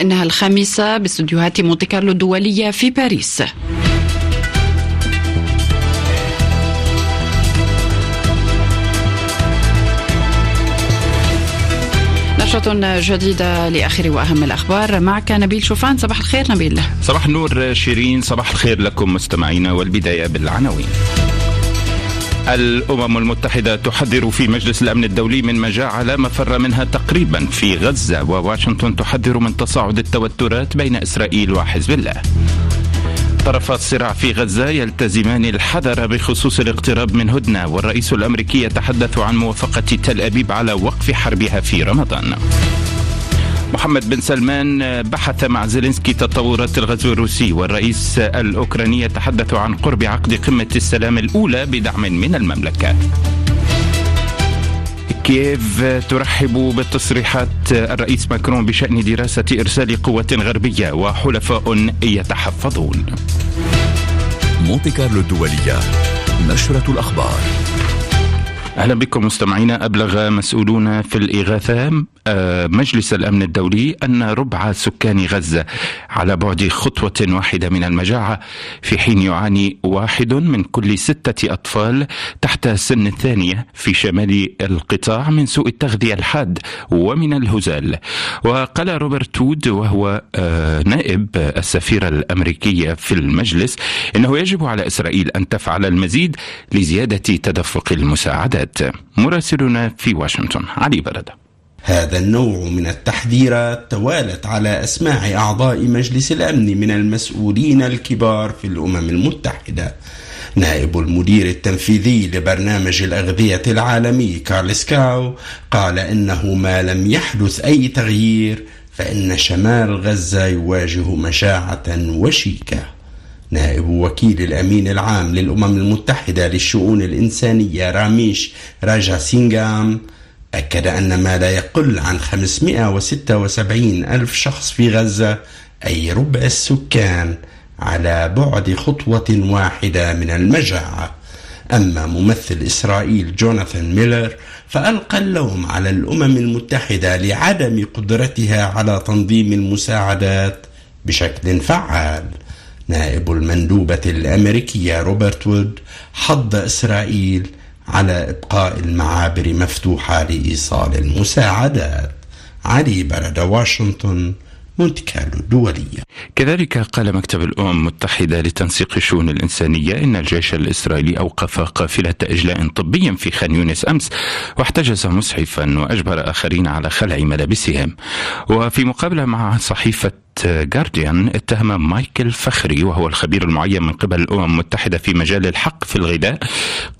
إنها الخامسة باستديوهات مونتي كارلو الدولية في باريس. نشرة جديدة لآخر وأهم الأخبار. معك نبيل شوفان. صباح الخير نبيل. صباح النور شيرين. صباح الخير لكم مستمعينا والبداية بالعناوين. الأمم المتحدة تحذر في مجلس الأمن الدولي من مجاعة لا مفر منها تقريبا في غزة وواشنطن تحذر من تصاعد التوترات بين إسرائيل وحزب الله. طرفا الصراع في غزة يلتزمان الحذر بخصوص الاقتراب من هدنة والرئيس الأمريكي يتحدث عن موافقة تل أبيب على وقف حربها في رمضان. محمد بن سلمان بحث مع زيلينسكي تطورات الغزو الروسي والرئيس الأوكراني يتحدث عن قرب عقد قمة السلام الأولى بدعم من المملكة. كييف ترحب بتصريحات الرئيس ماكرون بشأن دراسة إرسال قوة غربية وحلفاء يتحفظون. مونتي كارلو الدولية نشرة الأخبار. أهلا بكم مستمعينا. أبلغ مسؤولون في الإغاثة آه، مجلس الأمن الدولي أن ربع سكان غزة على بعد خطوة واحدة من المجاعة في حين يعاني واحد من كل ستة أطفال تحت سن الثانية في شمال القطاع من سوء التغذية الحاد ومن الهزال. وقال روبرت تود وهو آه، نائب السفيرة الأمريكية في المجلس إنه يجب على إسرائيل أن تفعل المزيد لزيادة تدفق المساعدات. مراسلنا في واشنطن. علي بلده هذا النوع من التحذيرات توالت على أسماع أعضاء مجلس الأمن من المسؤولين الكبار في الأمم المتحدة. نائب المدير التنفيذي لبرنامج الأغذية العالمي كارلس كاو قال إنه ما لم يحدث أي تغيير فإن شمال غزة يواجه مشاعة وشيكة. نائب وكيل الأمين العام للأمم المتحدة للشؤون الإنسانية راميش راجا سينغام أكد أن ما لا يقل عن 576 ألف شخص في غزة أي ربع السكان على بعد خطوة واحدة من المجاعة. أما ممثل إسرائيل جوناثان ميلر فألقى اللوم على الأمم المتحدة لعدم قدرتها على تنظيم المساعدات بشكل فعال. نائب المندوبة الأمريكية روبرت وود حض إسرائيل على إبقاء المعابر مفتوحة لإيصال المساعدات. علي برد واشنطن مونت كارلو الدولية. كذلك قال مكتب الأمم المتحدة لتنسيق الشؤون الإنسانية إن الجيش الإسرائيلي أوقف قافلة إجلاء طبي في خان يونس أمس واحتجز مسعفا وأجبر آخرين على خلع ملابسهم. وفي مقابلة مع صحيفة جارديان اتهم مايكل فخري وهو الخبير المعين من قبل الأمم المتحدة في مجال الحق في الغذاء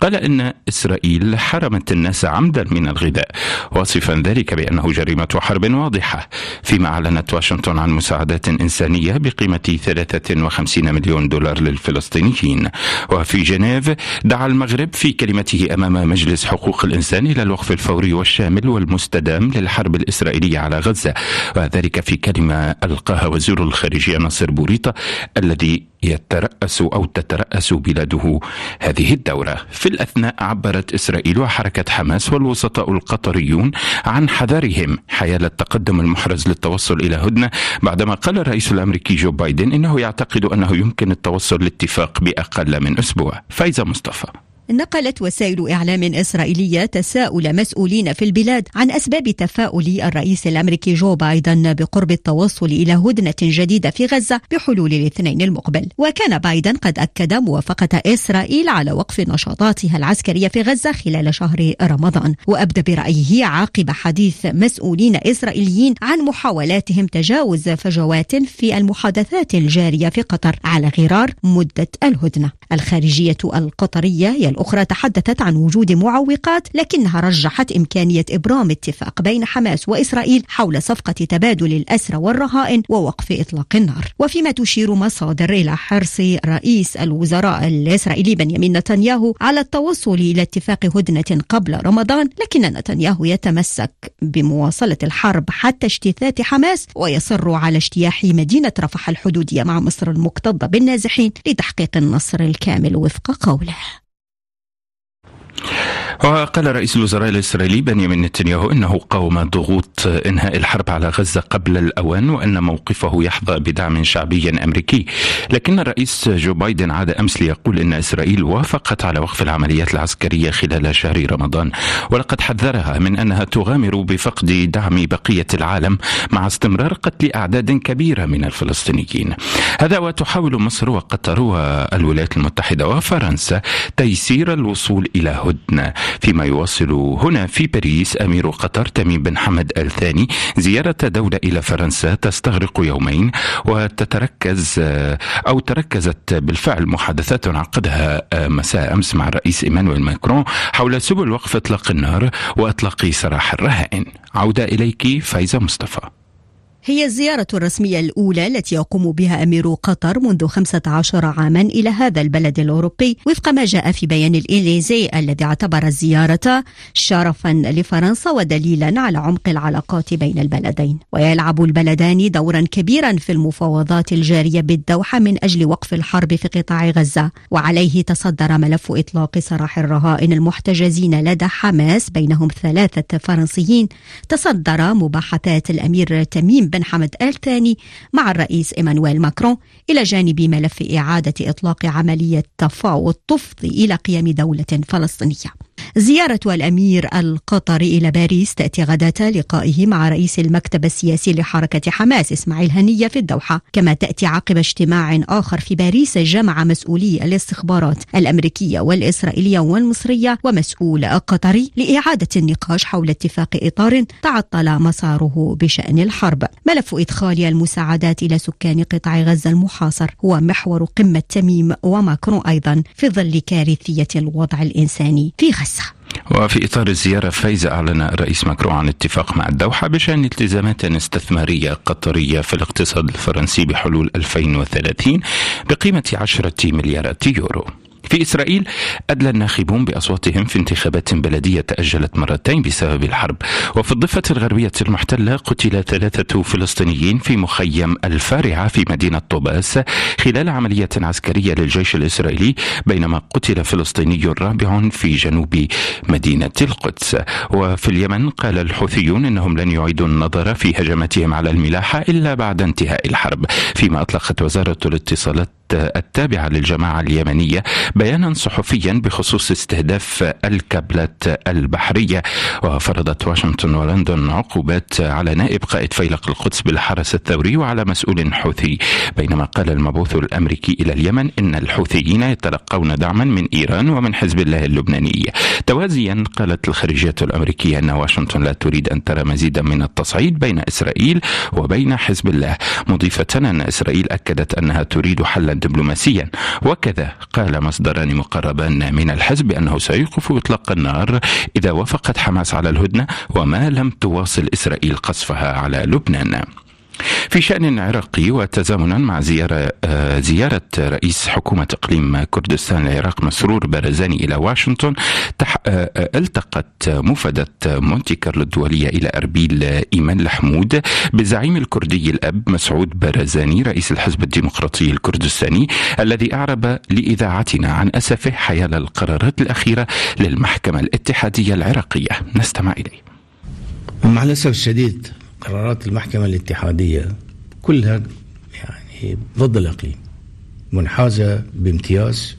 قال إن إسرائيل حرمت الناس عمدا من الغذاء واصفا ذلك بأنه جريمة حرب واضحة. فيما أعلنت واشنطن عن مساعدات إنسانية بقيمة 53 مليون دولار للفلسطينيين. وفي جنيف دعا المغرب في كلمته أمام مجلس حقوق الإنسان إلى الوقف الفوري والشامل والمستدام للحرب الإسرائيلية على غزة. وذلك في كلمة ألقاها وزير الخارجية ناصر بوريطة الذي يترأس أو تترأس بلاده. هذه الدورة في الأثناء عبرت إسرائيل وحركة حماس والوسطاء القطريون عن حذرهم حيال التقدم المحرز للتوصل إلى هدنة بعدما قال الرئيس الأمريكي جو بايدن إنه يعتقد أنه يمكن التوصل لاتفاق بأقل من أسبوع. فايزة مصطفى. نقلت وسائل إعلام إسرائيلية تساؤل مسؤولين في البلاد عن أسباب تفاؤل الرئيس الأمريكي جو بايدن بقرب التوصل إلى هدنة جديدة في غزة بحلول الاثنين المقبل. وكان بايدن قد أكد موافقة إسرائيل على وقف نشاطاتها العسكرية في غزة خلال شهر رمضان. وأبدى برأيه عقب حديث مسؤولين إسرائيليين عن محاولاتهم تجاوز فجوات في المحادثات الجارية في قطر على غرار مدة الهدنة. الخارجية القطرية الأخرى تحدثت عن وجود معوقات لكنها رجحت إمكانية إبرام اتفاق بين حماس وإسرائيل حول صفقة تبادل الأسرى والرهائن ووقف إطلاق النار. وفيما تشير مصادر إلى حرص رئيس الوزراء الإسرائيلي بنيامين نتنياهو على التوصل إلى اتفاق هدنة قبل رمضان لكن نتنياهو يتمسك بمواصلة الحرب حتى اجتثاث حماس ويصر على اجتياح مدينة رفح الحدودية مع مصر المكتظة بالنازحين لتحقيق النصر الكامل وفق قوله. وقال رئيس الوزراء الإسرائيلي بنيامين نتنياهو إنه قاوم ضغوط إنهاء الحرب على غزة قبل الأوان وأن موقفه يحظى بدعم شعبي أمريكي. لكن الرئيس جو بايدن عاد أمس ليقول إن إسرائيل وافقت على وقف العمليات العسكرية خلال شهر رمضان ولقد حذرها من أنها تغامر بفقد دعم بقية العالم مع استمرار قتل أعداد كبيرة من الفلسطينيين. هذا وتحاول مصر وقطر والولايات المتحدة وفرنسا تيسير الوصول إلى هدنة. فيما يواصل هنا في باريس أمير قطر تميم بن حمد الثاني زيارة دولة إلى فرنسا تستغرق يومين وتتركز أو تركزت بالفعل محادثات عقدها مساء أمس مع الرئيس إيمانويل ماكرون حول سبل وقف إطلاق النار وإطلاق سراح الرهائن. عودة إليك فايزة مصطفى. هي الزيارة الرسمية الأولى التي يقوم بها أمير قطر منذ 15 عاما إلى هذا البلد الأوروبي وفق ما جاء في بيان الإليزي الذي اعتبر الزيارة شرفا لفرنسا ودليلا على عمق العلاقات بين البلدين. ويلعب البلدان دورا كبيرا في المفاوضات الجارية بالدوحة من أجل وقف الحرب في قطاع غزة. وعليه تصدر ملف إطلاق سراح الرهائن المحتجزين لدى حماس بينهم ثلاثة فرنسيين. تصدر مباحثات الأمير تميم بن حمد آل ثاني مع الرئيس إيمانويل ماكرون إلى جانب ملف إعادة إطلاق عملية تفاوض تفضي إلى قيام دولة فلسطينية. زيارة الأمير القطري إلى باريس تأتي غداة لقائه مع رئيس المكتب السياسي لحركة حماس إسماعيل هنية في الدوحة. كما تأتي عقب اجتماع آخر في باريس جمع مسؤولي الاستخبارات الأمريكية والإسرائيلية والمصرية ومسؤول قطري لإعادة النقاش حول اتفاق إطار تعطل مساره بشأن الحرب. ملف إدخال المساعدات إلى سكان قطاع غزة المحاصر هو محور قمة تميم وماكرون أيضا في ظل كارثية الوضع الإنساني في غزة. وفي إطار الزيارة فايزة أعلن الرئيس ماكرون عن اتفاق مع الدوحة بشأن التزامات استثمارية قطرية في الاقتصاد الفرنسي بحلول 2030 بقيمة 10 مليارات يورو. في إسرائيل أدلى الناخبون بأصواتهم في انتخابات بلدية تأجلت مرتين بسبب الحرب. وفي الضفة الغربية المحتلة قتل ثلاثة فلسطينيين في مخيم الفارعة في مدينة طوباس خلال عملية عسكرية للجيش الإسرائيلي بينما قتل فلسطيني رابع في جنوب مدينة القدس. وفي اليمن قال الحوثيون أنهم لن يعيدوا النظر في هجماتهم على الملاحة إلا بعد انتهاء الحرب. فيما أطلقت وزارة الاتصالات التابعة للجماعة اليمنية بيانا صحفيا بخصوص استهداف الكابلات البحرية. وفرضت واشنطن ولندن عقوبات على نائب قائد فيلق القدس بالحرس الثوري وعلى مسؤول حوثي. بينما قال المبعوث الأمريكي إلى اليمن إن الحوثيين يتلقون دعما من إيران ومن حزب الله اللبناني. توازيا قالت الخارجية الأمريكية أن واشنطن لا تريد أن ترى مزيدا من التصعيد بين إسرائيل وبين حزب الله. مضيفة أن إسرائيل أكدت أنها تريد حلا دبلوماسيا. وكذا قال مصدران مقربان من الحزب بأنه سيوقف إطلاق النار إذا وافقت حماس على الهدنة وما لم تواصل إسرائيل قصفها على لبنان. في شأن عراقي وتزامنا مع زيارة آه، زيارة رئيس حكومة إقليم كردستان العراق مسرور بارزاني إلى واشنطن. آه، آه، التقت مفدة مونتي كارلو الدولية إلى أربيل إيمان الحمود بالزعيم الكردي الأب مسعود بارزاني رئيس الحزب الديمقراطي الكردستاني الذي أعرب لإذاعتنا عن أسفه حيال القرارات الأخيرة للمحكمة الاتحادية العراقية نستمع إليه مع الأسف الشديد قرارات المحكمة الاتحادية كلها يعني ضد الإقليم منحازة بامتياز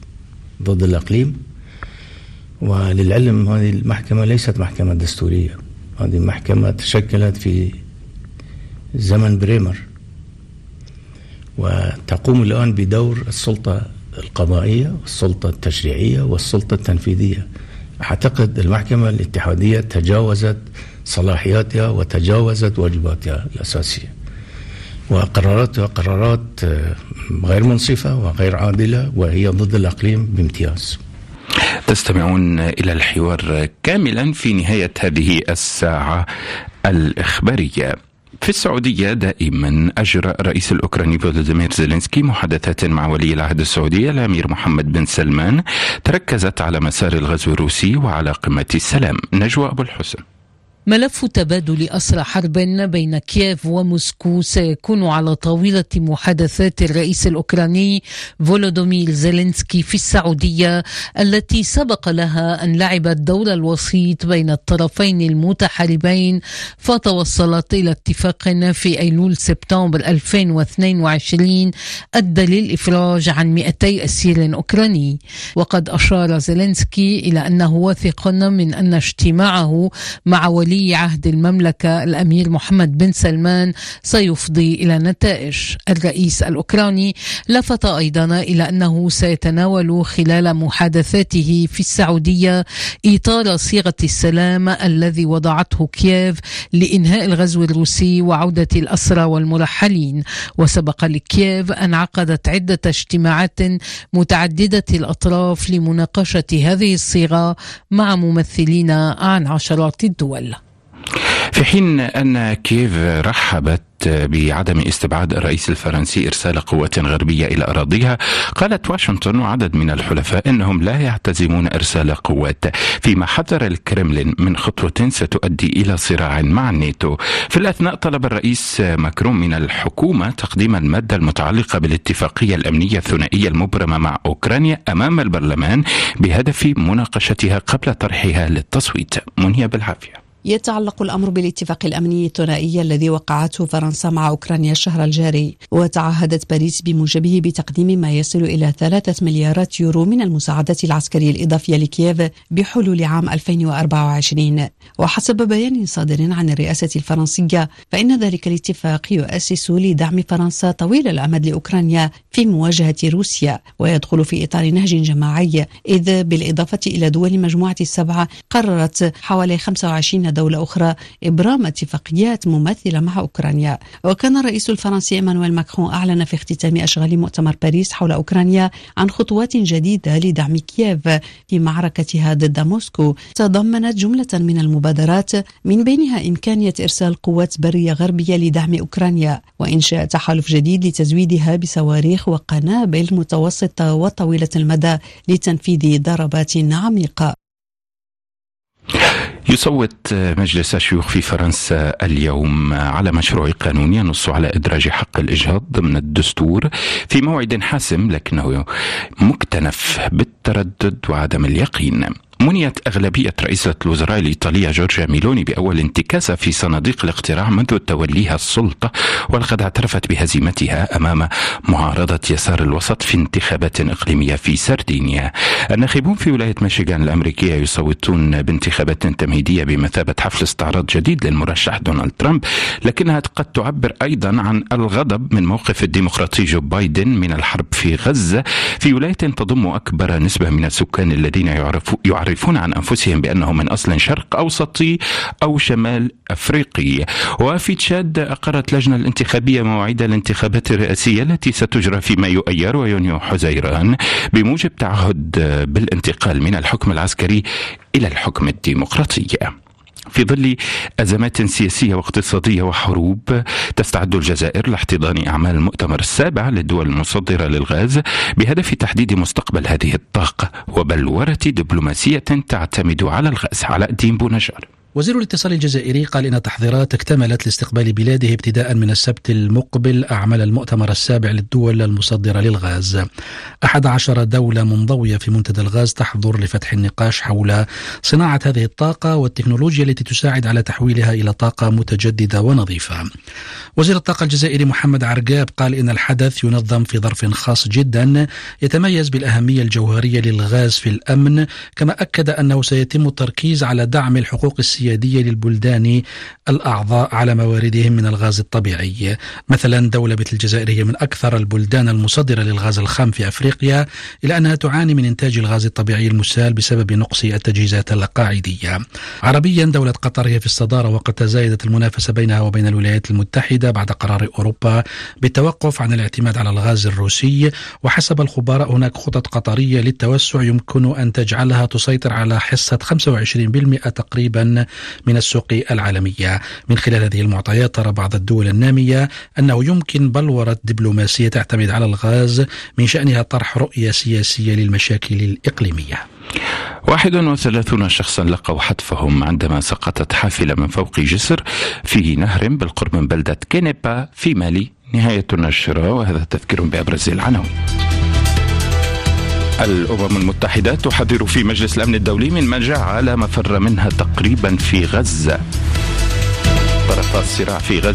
ضد الإقليم. وللعلم هذه المحكمة ليست محكمة دستورية هذه محكمة تشكلت في زمن بريمر. وتقوم الآن بدور السلطة القضائية والسلطة التشريعية والسلطة التنفيذية. أعتقد المحكمة الاتحادية تجاوزت صلاحياتها وتجاوزت واجباتها الأساسية. وقراراتها قرارات غير منصفة وغير عادلة وهي ضد الأقليم بامتياز. تستمعون إلى الحوار كاملا في نهاية هذه الساعة الإخبارية. في السعودية دائما أجرى الرئيس الأوكراني فولوديمير زيلينسكي محادثات مع ولي العهد السعودي الأمير محمد بن سلمان تركزت على مسار الغزو الروسي وعلى قمة السلام. نجوى أبو الحسن. ملف تبادل أسرى حرب بين كييف وموسكو سيكون على طاولة محادثات الرئيس الأوكراني فولودومير زيلينسكي في السعودية التي سبق لها أن لعبت دور الوسيط بين الطرفين المتحاربين فتوصلت إلى اتفاق في أيلول سبتمبر 2022 أدى للإفراج عن 200 أسير أوكراني. وقد أشار زيلينسكي إلى أنه واثق من أن اجتماعه مع ولي ولي عهد المملكة الأمير محمد بن سلمان سيفضي إلى نتائج. الرئيس الأوكراني لفت أيضا إلى أنه سيتناول خلال محادثاته في السعودية إطار صيغة السلام الذي وضعته كييف لإنهاء الغزو الروسي وعودة الأسرى والمرحلين. وسبق لكييف أن عقدت عدة اجتماعات متعددة الأطراف لمناقشة هذه الصيغة مع ممثلين عن عشرات الدول. في حين أن كييف رحبت بعدم استبعاد الرئيس الفرنسي إرسال قوات غربية إلى أراضيها قالت واشنطن وعدد من الحلفاء أنهم لا يعتزمون إرسال قوات. فيما حذر الكرملين من خطوة ستؤدي إلى صراع مع الناتو. في الأثناء طلب الرئيس ماكرون من الحكومة تقديم المادة المتعلقة بالاتفاقية الأمنية الثنائية المبرمة مع أوكرانيا أمام البرلمان بهدف مناقشتها قبل طرحها للتصويت. منهية بالعافية يتعلق الأمر بالاتفاق الأمني الثنائي الذي وقعته فرنسا مع أوكرانيا الشهر الجاري. وتعهدت باريس بموجبه بتقديم ما يصل إلى ثلاثة مليارات يورو من المساعدات العسكرية الإضافية لكييف بحلول عام 2024 وحسب بيان صادر عن الرئاسة الفرنسية فإن ذلك الاتفاق يؤسس لدعم فرنسا طويل الأمد لأوكرانيا في مواجهة روسيا ويدخل في إطار نهج جماعي إذ بالإضافة إلى دول مجموعة السبعة قررت حوالي 25 دولة أخرى إبرام اتفاقيات مماثلة مع أوكرانيا. وكان الرئيس الفرنسي إيمانويل ماكرون أعلن في اختتام أشغال مؤتمر باريس حول أوكرانيا عن خطوات جديدة لدعم كييف في معركتها ضد موسكو تضمنت جملة من المبادرات من بينها إمكانية إرسال قوات برية غربية لدعم أوكرانيا وإنشاء تحالف جديد لتزويدها بصواريخ وقنابل متوسطة وطويلة المدى لتنفيذ ضربات عميقة يصوت مجلس الشيوخ في فرنسا اليوم على مشروع قانون ينص على إدراج حق الإجهاض ضمن الدستور في موعد حاسم لكنه مكتنف بالتردد وعدم اليقين. منيت أغلبية رئيسة الوزراء الإيطالية جورجيا ميلوني بأول انتكاسة في صناديق الاقتراع منذ توليها السلطة ولقد اعترفت بهزيمتها أمام معارضة يسار الوسط في انتخابات إقليمية في سردينيا الناخبون في ولاية ميشيغان الأمريكية يصوتون بانتخابات تمهيدية بمثابة حفل استعراض جديد للمرشح دونالد ترامب لكنها قد تعبر أيضا عن الغضب من موقف الديمقراطي جو بايدن من الحرب في غزة. في ولاية تضم أكبر نسبة من السكان الذين يعرفون يعرفون عن أنفسهم بأنهم من أصل شرق أوسطي أو شمال أفريقي. وفي تشاد أقرت لجنة الانتخابية مواعيد الانتخابات الرئاسية التي ستجرى في مايو أيار ويونيو حزيران بموجب تعهد بالانتقال من الحكم العسكري إلى الحكم الديمقراطي. في ظل أزمات سياسية واقتصادية وحروب تستعد الجزائر لاحتضان أعمال المؤتمر السابع للدول المصدرة للغاز بهدف تحديد مستقبل هذه الطاقة وبلورة دبلوماسية تعتمد على الغاز على الدين بونجار وزير الاتصال الجزائري قال إن تحضيرات اكتملت لاستقبال بلاده ابتداء من السبت المقبل أعمال المؤتمر السابع للدول المصدرة للغاز. أحد عشر دولة منضوية في منتدى الغاز تحضر لفتح النقاش حول صناعة هذه الطاقة والتكنولوجيا التي تساعد على تحويلها إلى طاقة متجددة ونظيفة. وزير الطاقة الجزائري محمد عرقاب قال إن الحدث ينظم في ظرف خاص جدا يتميز بالأهمية الجوهرية للغاز في الأمن كما أكد أنه سيتم التركيز على دعم الحقوق السياسية السيادية للبلدان الأعضاء على مواردهم من الغاز الطبيعي. مثلا دولة مثل الجزائر هي من أكثر البلدان المصدرة للغاز الخام في أفريقيا إلى أنها تعاني من إنتاج الغاز الطبيعي المسال بسبب نقص التجهيزات القاعدية. عربيا دولة قطر هي في الصدارة وقد تزايدت المنافسة بينها وبين الولايات المتحدة بعد قرار أوروبا بالتوقف عن الاعتماد على الغاز الروسي. وحسب الخبراء هناك خطط قطرية للتوسع يمكن أن تجعلها تسيطر على حصة 25% تقريبا من السوق العالمية. من خلال هذه المعطيات ترى بعض الدول النامية أنه يمكن بلورة دبلوماسية تعتمد على الغاز من شأنها طرح رؤية سياسية للمشاكل الإقليمية. 31 شخصا لقوا حتفهم عندما سقطت حافلة من فوق جسر في نهر بالقرب من بلدة كينيبا في مالي. نهاية النشرة وهذا تذكير بأبرز العناوين. الأمم المتحدة تحذر في مجلس الأمن الدولي من مجاعة لا مفر منها تقريبا في غزة. طرف الصراع في غزة.